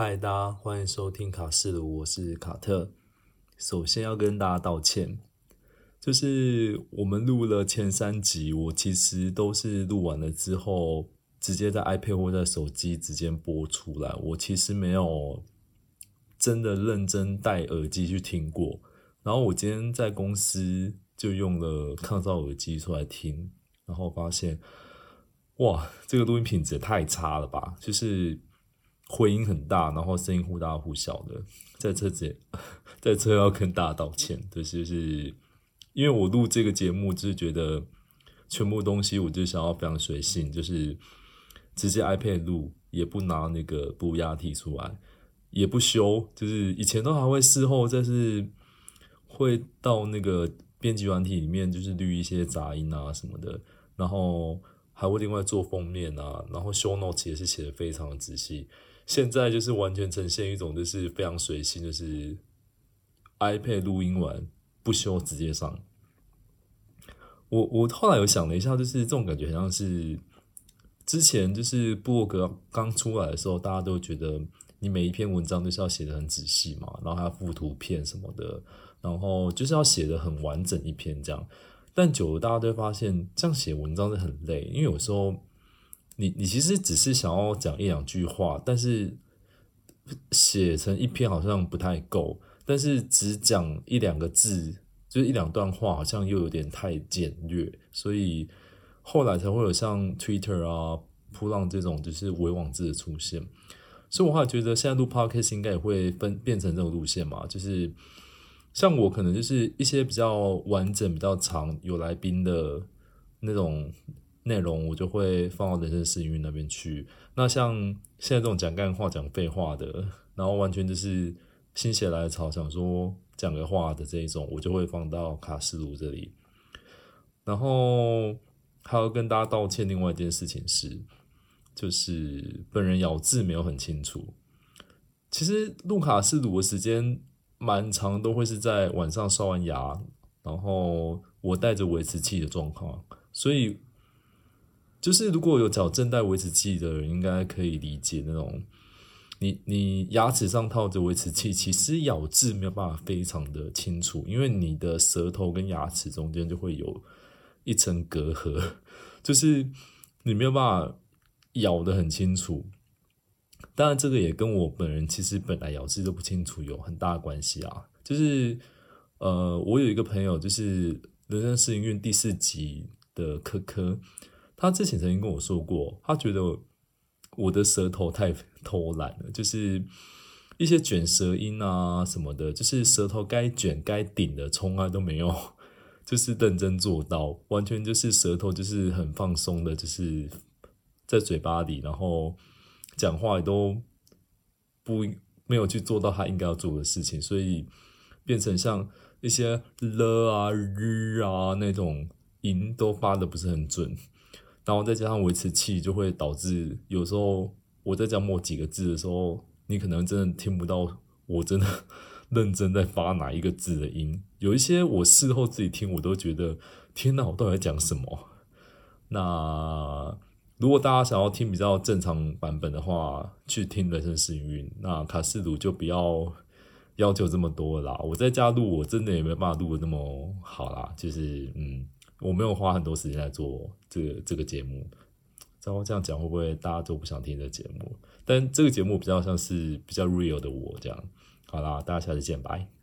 嗨，大家欢迎收听卡式鲁，我是卡特。首先要跟大家道歉，就是我们录了前三集，我其实都是录完了之后，直接在 iPad 或在手机直接播出来。我其实没有真的认真戴耳机去听过。然后我今天在公司就用了抗噪耳机出来听，然后发现，哇，这个录音品质也太差了吧！就是回音很大，然后声音忽大忽小的，在这节，在这要跟大家道歉。这就是因为我录这个节目，就是觉得全部东西我就想要非常随性，就是直接 iPad 录，也不拿那个补压体出来，也不修，就是以前都还会事后再是。会到那个编辑软体里面，就是滤一些杂音啊什么的，然后还会另外做封面啊，然后 show notes 也是写的非常的仔细。现在就是完全呈现一种就是非常随性，就是 iPad 录音完不修直接上。我我后来有想了一下，就是这种感觉好像是之前就是布洛格刚出来的时候，大家都觉得你每一篇文章都是要写的很仔细嘛，然后还要附图片什么的。然后就是要写的很完整一篇这样，但久了大家都会发现，这样写文章是很累，因为有时候你你其实只是想要讲一两句话，但是写成一篇好像不太够，但是只讲一两个字，就是一两段话，好像又有点太简略，所以后来才会有像 Twitter 啊、扑浪这种就是微网字的出现。所以我后来觉得，现在录 Podcast 应该也会分变成这种路线嘛，就是。像我可能就是一些比较完整、比较长、有来宾的那种内容，我就会放到人生试运那边去。那像现在这种讲干话、讲废话的，然后完全就是心血来潮想说讲个话的这一种，我就会放到卡斯鲁这里。然后还要跟大家道歉，另外一件事情是，就是本人咬字没有很清楚。其实录卡斯鲁的时间。蛮长都会是在晚上刷完牙，然后我带着维持器的状况，所以就是如果有矫正带维持器的人，应该可以理解那种，你你牙齿上套着维持器，其实咬字没有办法非常的清楚，因为你的舌头跟牙齿中间就会有一层隔阂，就是你没有办法咬的很清楚。当然，这个也跟我本人其实本来咬字都不清楚有很大的关系啊。就是，呃，我有一个朋友，就是《人生试营运》第四集的科科，他之前曾经跟我说过，他觉得我的舌头太偷懒了，就是一些卷舌音啊什么的，就是舌头该卷该顶的，从来都没有，就是认真做到，完全就是舌头就是很放松的，就是在嘴巴里，然后。讲话也都不没有去做到他应该要做的事情，所以变成像一些了啊、日啊那种音都发的不是很准，然后再加上维持器，就会导致有时候我在讲某几个字的时候，你可能真的听不到我真的 认真在发哪一个字的音。有一些我事后自己听，我都觉得天哪，我到底在讲什么？那。如果大家想要听比较正常版本的话，去听人生试营运。那卡斯鲁就不要要求这么多啦。我在家录，我真的也没办法录的那么好啦。就是嗯，我没有花很多时间来做这个这个节目。照这样讲会不会大家都不想听这节目？但这个节目比较像是比较 real 的我这样。好啦，大家下次见，拜。